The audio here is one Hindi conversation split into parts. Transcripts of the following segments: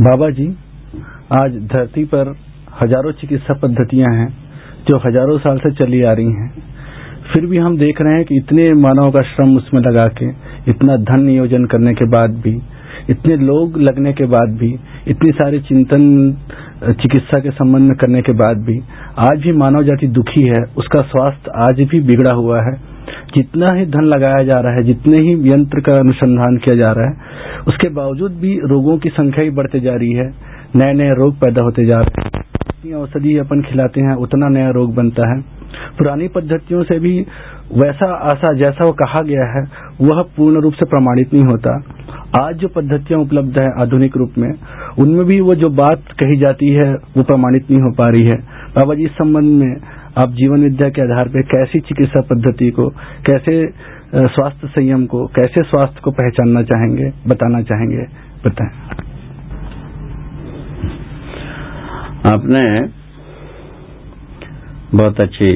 बाबा जी, आज धरती पर हज़ारों चिकित्सा पद्धतियाँ हैं जो हज़ारों साल से चली आ रही हैं। फिर भी हम देख रहे हैं कि इतने मानव का श्रम उसमें लगा के, इतना धन नियोजन करने के बाद भी, इतने लोग लगने के बाद भी, इतनी सारी चिंतन, चिकित्सा के संबंध में करने के बाद भी, आज भी मानव जाति दुखी है, उसका स्वास्थ्य आज भी बिगड़ा हुआ है। जितना ही धन लगाया जा रहा है, जितने ही यंत्र का अनुसंधान किया जा रहा है, उसके बावजूद भी रोगों की संख्या ही बढ़ते जा रही है नए नए रोग पैदा होते जा रहे हैं। जितनी औषधि अपन खिलाते हैं, उतना नया रोग बनता है। पुरानी पद्धतियों से भी वैसा आशा जैसा वो कहा गया है, वह पूर्ण रूप से प्रमाणित नहीं होता। आज जो पद्धतियाँ उपलब्ध है आधुनिक रूप में, उनमें भी वो जो बात कही जाती है, वो प्रमाणित नहीं हो पा रही है। बाबा जी, इस संबंध में आप जीवन विद्या के आधार पर कैसी चिकित्सा पद्धति को, कैसे स्वास्थ्य संयम को, कैसे स्वास्थ्य को पहचानना चाहेंगे, बताना चाहेंगे, बताएँ। आपने बहुत अच्छी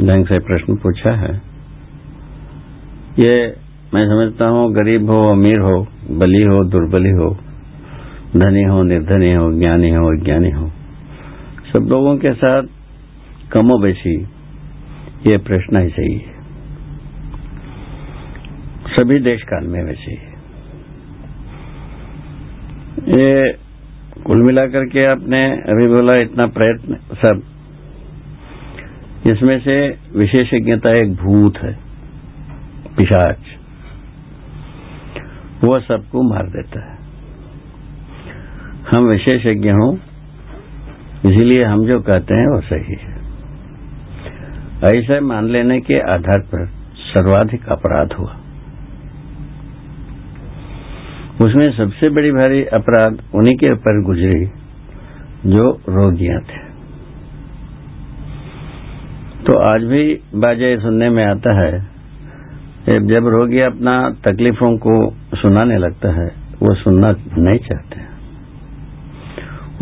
ढंग से प्रश्न पूछा है। ये मैं समझता हूँ गरीब हो, अमीर हो, बली हो, दुर्बली हो, धनी हो, निर्धनी हो, ज्ञानी हो, अज्ञानी हो, सब लोगों के साथ कमो बेशी, ये प्रश्न ही सही है। सभी देश काल में वैसे ही। ये कुल मिलाकर के आपने अभी बोला इतना प्रयत्न, सब। इसमें से विशेषज्ञता एक भूत है, पिशाच। वो सबको मार देता है। हम विशेषज्ञ हों, इसीलिए हम जो कहते हैं वो सही है। ऐसा मान लेने के आधार पर सर्वाधिक अपराध हुआ। उसमें सबसे बड़ी भारी अपराध उन्हीं के ऊपर गुजरी जो रोगियाँ थे। तो आज भी बाजे सुनने में आता है जब रोगी अपना तकलीफों को सुनाने लगता है, वो सुनना नहीं चाहते।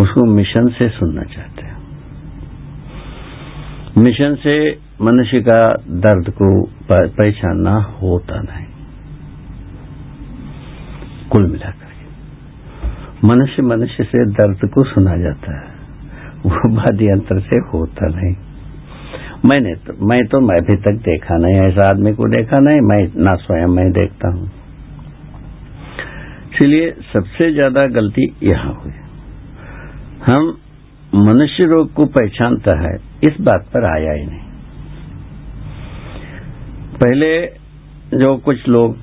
उसको मिशन से सुनना चाहते मिशन से मनुष्य का दर्द को पहचानना होता नहीं। कुल मिलाकर मनुष्य मनुष्य से दर्द को सुना जाता है। वो वाद्य यंत्र से होता नहीं। मैंने तो मैं तो मैं अभी तक देखा नहीं, ऐसा आदमी को देखा नहीं, मैं ना स्वयं मैं देखता हूँ। इसलिए सबसे ज़्यादा गलती यहाँ हुई। हम मनुष्य रोग को पहचानता है, इस बात पर आया ही नहीं। पहले जो कुछ लोग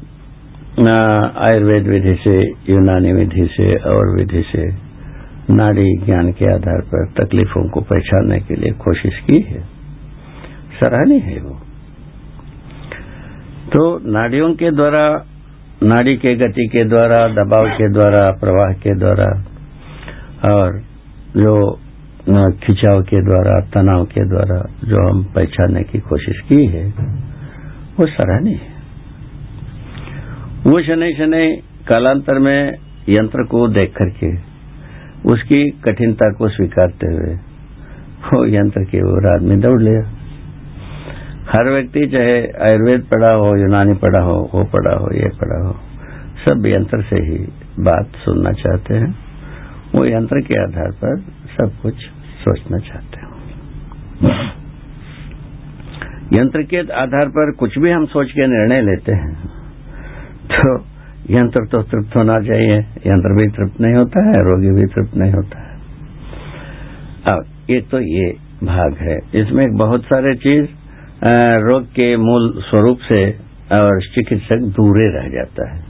आयुर्वेद विधि से, यूनानी विधि से और विधि से नाड़ी ज्ञान के आधार पर तकलीफों को पहचानने के लिए कोशिश की है, सराहनीय है वो। तो नाड़ियों के द्वारा, नाड़ी के गति के द्वारा, दबाव के द्वारा, प्रवाह के द्वारा और जो खिंचाव के द्वारा, तनाव के द्वारा जो हम पहचानने की कोशिश की है, वो सराहनीय है। वो शनि शनि कालांतर में यंत्र को देख करके, उसकी कठिनता को स्वीकारते हुए, वो यंत्र की ओर आदमी दौड़ लिया। हर व्यक्ति, चाहे आयुर्वेद पढ़ा हो, यूनानी पढ़ा हो, वो पढ़ा हो, ये पढ़ा हो, सब यंत्र से ही बात सुनना चाहते हैं। वो यंत्र के आधार पर सब कुछ सोचना चाहते हैं। यंत्र के आधार पर कुछ भी हम सोच के निर्णय लेते हैं तो यंत्र तो तृप्त होना चाहिए। यंत्र भी तृप्त नहीं होता है, रोगी भी तृप्त नहीं होता है। अब ये तो ये भाग है। इसमें बहुत सारे चीज़ रोग के मूल स्वरूप से और चिकित्सक दूरे रह जाता है।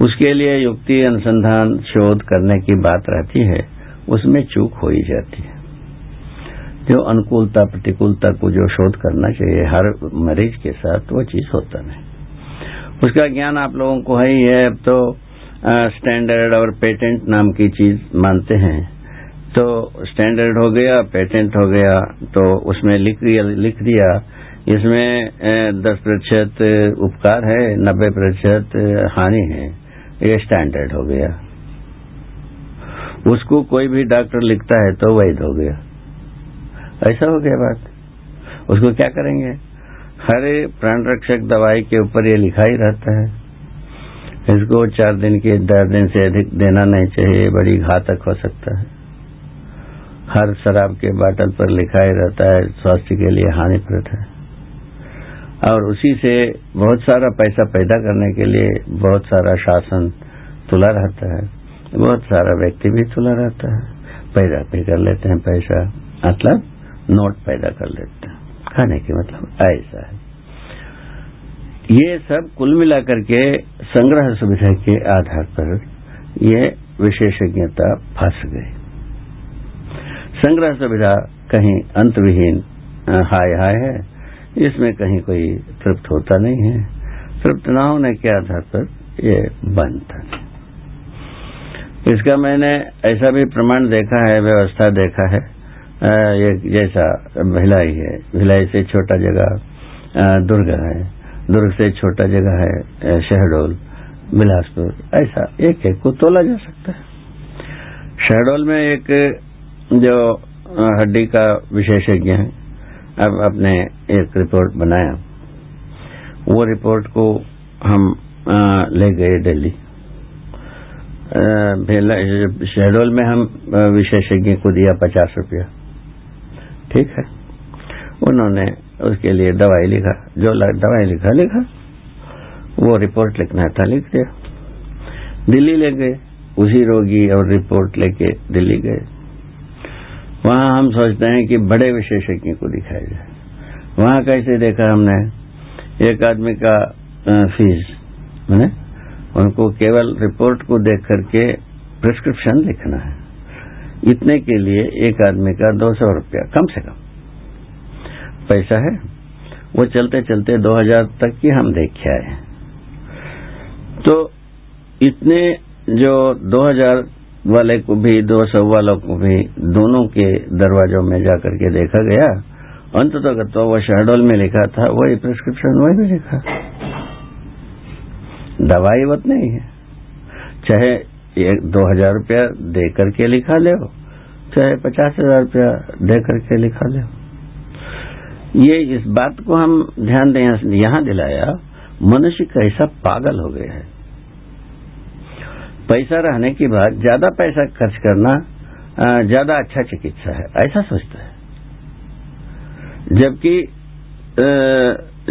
उसके लिए युक्ति, अनुसंधान, शोध करने की बात रहती है, उसमें चूक हो ही जाती है। जो अनुकूलता, प्रतिकूलता को जो शोध करना चाहिए, हर मरीज़ के साथ वो चीज़ होता नहीं उसका ज्ञान आप लोगों को है ही है, अब तो स्टैंडर्ड और पेटेंट नाम की चीज़ मानते हैं। तो स्टैंडर्ड हो गया पेटेंट हो गया तो उसमें लिख दिया लिख दिया। इसमें दस प्रतिशत उपकार है, नब्बे प्रतिशत हानि है। ये स्टैंडर्ड हो गया। उसको कोई भी डॉक्टर लिखता है तो वैध हो गया। ऐसा हो गया बात। उसको क्या करेंगे? हर प्राण रक्षक दवाई के ऊपर ये लिखा ही रहता है। इसको चार दिन के दस दिन से अधिक देना नहीं चाहिए बड़ी घातक हो सकता है। हर शराब के बाटल पर लिखा ही रहता है, स्वास्थ्य के लिए हानिप्रद है। और उसी से बहुत सारा पैसा पैदा करने के लिए बहुत सारा शासन तुला रहता है। बहुत सारा व्यक्ति भी तुला रहता है। पैदा भी कर लेते हैं पैसा। मतलब नोट पैदा कर लेते हैं। खाने की मतलब ऐसा है। ये सब कुल मिलाकर के संग्रह सुविधा के आधार पर ये विशेषज्ञता फंस गई। संग्रह सुविधा कहीं अंतविहीन हाय हाय है, इसमें कहीं कोई तृप्त होता नहीं है। तृप्त न होने के आधार पर ये बंद था। इसका मैंने ऐसा भी प्रमाण देखा है, व्यवस्था देखा है ये, जैसा भिलाई है, भिलाई से छोटा जगह दुर्ग है, दुर्ग से छोटा जगह है शहडोल, बिलासपुर, ऐसा एक एक को तोला जा सकता है। शहडोल में एक जो हड्डी का विशेषज्ञ है, अब अपने एक रिपोर्ट बनाया। वो रिपोर्ट को हम ले गए दिल्ली। शहडोल में हम विशेषज्ञ को दिया पचास रुपया। ठीक है। उन्होंने उसके लिए दवाई लिखा, जो दवाई लिखा लिखा। वो रिपोर्ट लिखना था, लिख दिया। दिल्ली ले गए, उसी रोगी और रिपोर्ट लेके दिल्ली गए। वहाँ हम सोचते हैं कि बड़े विशेषज्ञ को दिखाया जाए। वहाँ कैसे देखा हमने? एक आदमी का फ़ीस मैंने उनको केवल रिपोर्ट को देख करके प्रिस्क्रिप्शन लिखना है। इतने के लिए एक आदमी का दो सौ रुपया, कम से कम। पैसा है। वो चलते चलते दो हज़ार तक की हम देख आए तो इतने जो दो हज़ार वाले को भी, दो सौ वालों को भी दोनों के दरवाजों में जाकर के देखा गया। अंत तक तो वो शहडोल में लिखा था, वही प्रिस्क्रिप्शन वही भी लिखा। दवाई वत नहीं है। चाहे एक, दो हज़ार रूपया दे करके लिखा ले चाहे पचास हज़ार रूपया दे करके लिखा ले ये इस बात को हम ध्यान दें, यहाँ दिलाया, मनुष्य कैसा पागल हो गया है। पैसा रहने के बाद ज़्यादा पैसा खर्च करना ज़्यादा अच्छा चिकित्सा है, ऐसा सोचता है। जबकि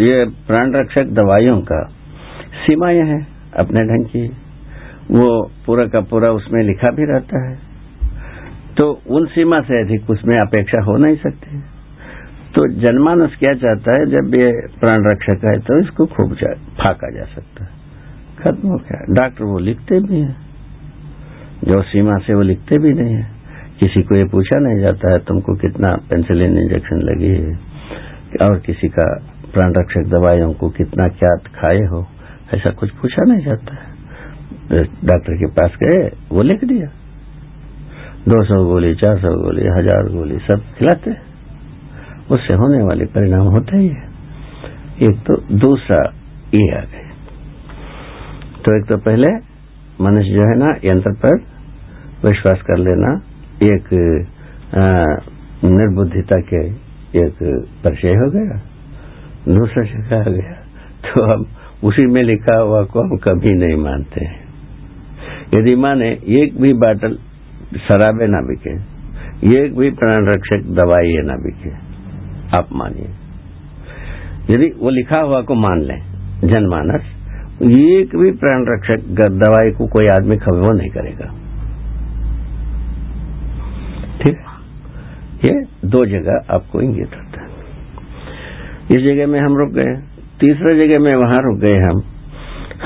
ये प्राण रक्षक दवाइयों का सीमा सीमाएँ हैं, अपने ढंग की वो पूरा का पूरा उसमें लिखा भी रहता है। तो उन सीमा से अधिक उसमें अपेक्षा हो नहीं सकती। तो जनमानस क्या चाहता है, जब ये प्राण रक्षक है तो इसको खूब फाका जा सकता है। खत्म हो गया। डॉक्टर वो लिखते भी हैं। जो सीमा से वो लिखते भी नहीं है। किसी को ये पूछा नहीं जाता है, तुमको कितना पेंसिलिन इंजेक्शन लगी है? और किसी का प्राण रक्षक दवाइयों को कितना क्या खाए हो? ऐसा कुछ पूछा नहीं जाता है। डॉक्टर के पास गए, वो लिख दिया। दो सौ गोली, चार सौ गोली, हज़ार गोली, सब खिलाते। उससे होने वाले परिणाम होते ही है। एक तो दूसरा ये आ गए तो एक तो पहले मनुष्य जो है ना, यंत्र पर विश्वास कर लेना, एक निर्बुद्धिता के एक परिचय हो गया। दूसरा जगह आ गया। तो हम उसी में लिखा हुआ को हम कभी नहीं मानते यदि माने, एक भी बाटल शराबे ना बिके, एक भी प्राण रक्षक दवाई ना बिके, आप मानिए। यदि वो लिखा हुआ को मान लें, जनमानस, एक भी प्राण रक्षक दवाई को कोई आदमी खबर नहीं करेगा। ठीक? ये दो जगह आपको इंगित होता है। इस जगह में हम रुक गए। तीसरा जगह में वहाँ रुक गए हम।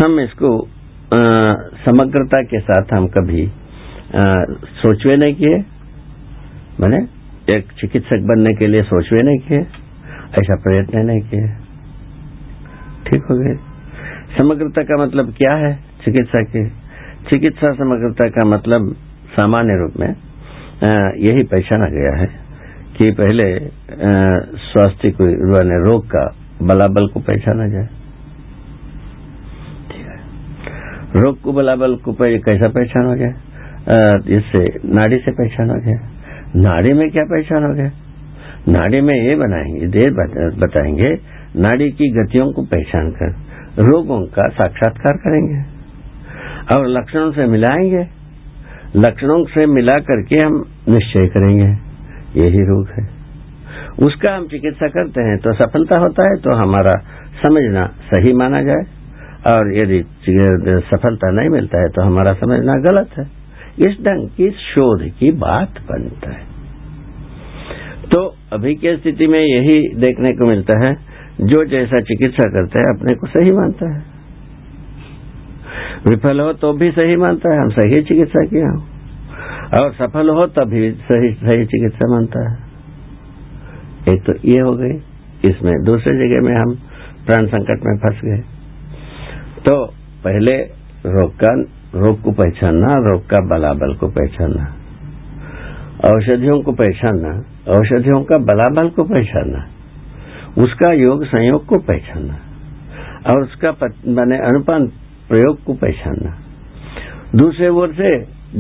हम इसको आ, समग्रता के साथ हम कभी सोचवे नहीं किए। मैंने एक चिकित्सक बनने के लिए सोचवे नहीं किए। ऐसा प्रयत्न नहीं किए। ठीक हो गए। समग्रता का मतलब क्या है? चिकित्सा की। चिकित्सा समग्रता का मतलब सामान्य रूप में यही पहचाना गया है कि पहले स्वास्थ्य को रोग का बलाबल को पहचाना जाए। ठीक है। रोग को बलाबल को कैसा पहचाना गया इससे, नाड़ी से पहचाना गया नाड़ी में क्या पहचाना गया नाड़ी में ये बनाएँगे देर बताएँगे, नाड़ी की गतियों को पहचान कर, रोगों का साक्षात्कार करेंगे। और लक्षणों से मिलाएँगे। लक्षणों से मिला करके हम निश्चय करेंगे। यही रोग है। उसका हम चिकित्सा करते हैं तो सफलता होता है तो हमारा समझना सही माना जाए। और यदि सफलता नहीं मिलता है तो हमारा समझना गलत है। इस ढंग की शोध की बात बनता है। तो अभी की स्थिति में यही देखने को मिलता है, जो जैसा चिकित्सा करता है, अपने को सही मानता है। विफल हो तो भी सही मानता है, हम सही चिकित्सा किया और सफल हो तभी सही सही चिकित्सा मानता है। एक तो ये हो गई, इसमें दूसरी जगह में हम प्राण संकट में फंस गए। तो पहले रोग का, रोग को पहचानना, रोग का बलाबल को पहचानना। औषधियों को पहचानना, औषधियों का बलाबल को पहचानना, उसका योग संयोग को पहचानना, और उसका मैंने अनुपान प्रयोग को पहचानना। दूसरे ओर से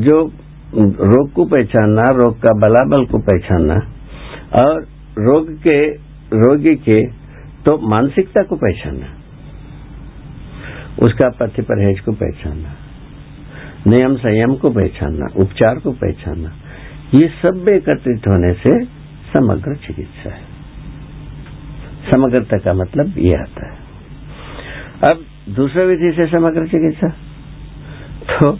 जो रोग को पहचानना, रोग का बलाबल को पहचानना, और रोग के, रोगी के तो मानसिकता को पहचानना। उसका पथ्य परहेज को पहचानना। नियम संयम को पहचानना, उपचार को पहचानना। ये सब एकत्रित होने से समग्र चिकित्सा है। समग्रता का मतलब ये आता है। अब दूसरा विधि से समग्र चिकित्सा। तो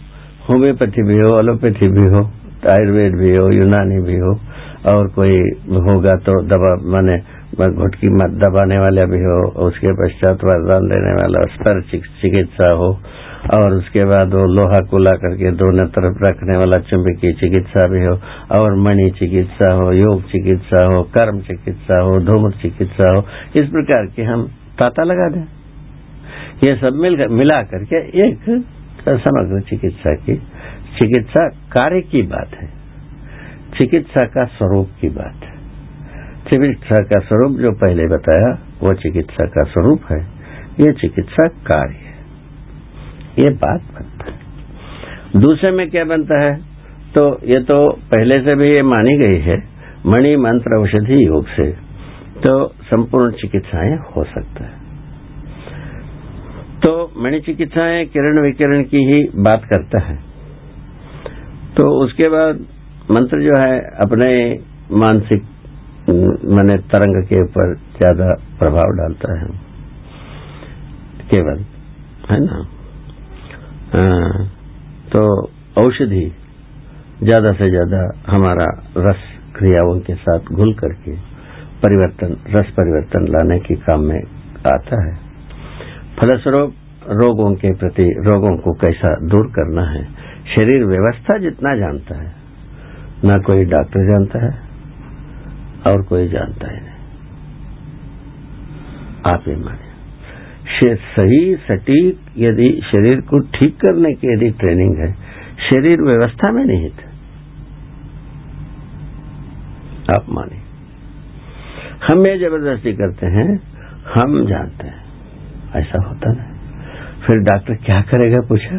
होम्योपैथी भी हो, एलोपैथी भी हो, आयुर्वेद भी हो, यूनानी भी हो और कोई होगा तो दबा, माने घुटकी दबाने वाला भी हो, उसके पश्चात वरदान देने वाला स्तर चिकित्सा हो, और उसके बाद वो लोहा को ला करके दोनों तरफ़ रखने वाला चुंबकीय चिकित्सा भी हो, और मणि चिकित्सा हो, योग चिकित्सा हो, कर्म चिकित्सा हो धूम्र चिकित्सा हो, इस प्रकार के हम ताता लगा दें। ये सब मिल, मिला करके एक समग्र चिकित्सा की, चिकित्सा कार्य की बात है। चिकित्सा का स्वरूप की बात है। चिकित्सा का स्वरूप जो पहले बताया, वो चिकित्सा का स्वरूप है। ये चिकित्सा कार्य है। ये बात बनता है। दूसरे में क्या बनता है? तो ये तो पहले से भी ये मानी गई है, मणि मंत्र औषधि योग से तो संपूर्ण चिकित्साएँ हो सकता है। तो मणि चिकित्साएँ किरण विकिरण की ही बात करता है। तो उसके बाद मंत्र जो है अपने मानसिक मैंने तरंग के ऊपर ज़्यादा प्रभाव डालता है। केवल है ना? हाँ, तो औषधि ज़्यादा से ज़्यादा हमारा रस क्रियाओं के साथ घुल करके परिवर्तन रस परिवर्तन लाने के काम में आता है। फलस्वरूप रोगों के प्रति रोगों को कैसा दूर करना है शरीर व्यवस्था जितना जानता है न कोई डॉक्टर जानता है और कोई जानता ही नहीं। आप ही माने। सही, सटीक, यदि शरीर को ठीक करने की यदि ट्रेनिंग है, शरीर व्यवस्था में निहित है। आप माने। हम ये ज़बरदस्ती करते हैं, हम जानते हैं। ऐसा होता ना। फिर डॉक्टर क्या करेगा पूछा?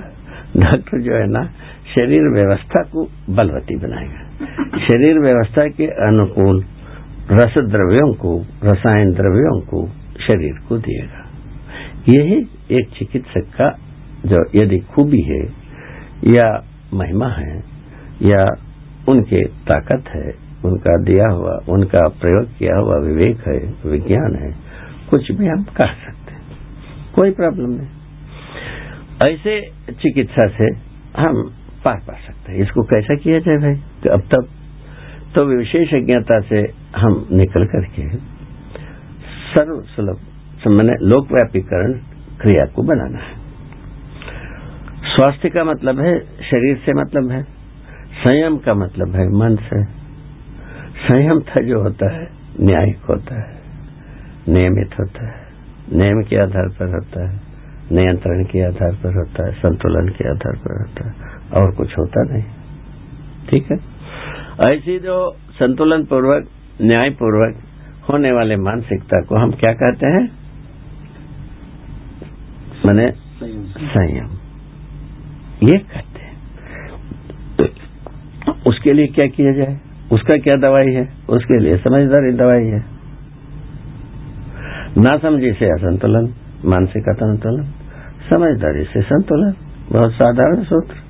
डॉक्टर जो है ना, शरीर व्यवस्था को बलवती बनाएगा। शरीर व्यवस्था के अनुकूल रस द्रव्यों को, रसायन द्रव्यों को शरीर को दिएगा। यही एक चिकित्सक का जो यदि खूबी है, या महिमा है, या उनके ताकत है, उनका दिया हुआ, उनका प्रयोग किया हुआ विवेक है, विज्ञान है, कुछ भी हम कह सकते हैं। कोई प्रॉब्लम नहीं। ऐसे चिकित्सा से हम पार पा सकते हैं। इसको कैसा किया जाए भाई? तो अब तक तो विशेषज्ञता से हम निकल करके सर्व सुलभ मैंने लोकव्यापीकरण क्रिया को बनाना है। स्वास्थ्य का मतलब है, शरीर से मतलब है, संयम का मतलब है, मन से। संयम था जो होता है, न्यायिक होता है, नियमित होता है। नियम के आधार पर होता है, नियंत्रण के आधार पर होता है, संतुलन के आधार पर होता है। और कुछ होता नहीं। ठीक है? ऐसी जो संतुलन पूर्वक न्यायपूर्वक होने वाले मानसिकता को हम क्या कहते हैं? मैंने संयम। ये कहते हैं। उसके लिए क्या किया जाए? उसका क्या दवाई है? उसके लिए समझदारी दवाई है। ना समझी से असंतुलन मानसिक असंतुलन समझदारी से संतुलन बहुत साधारण सूत्र।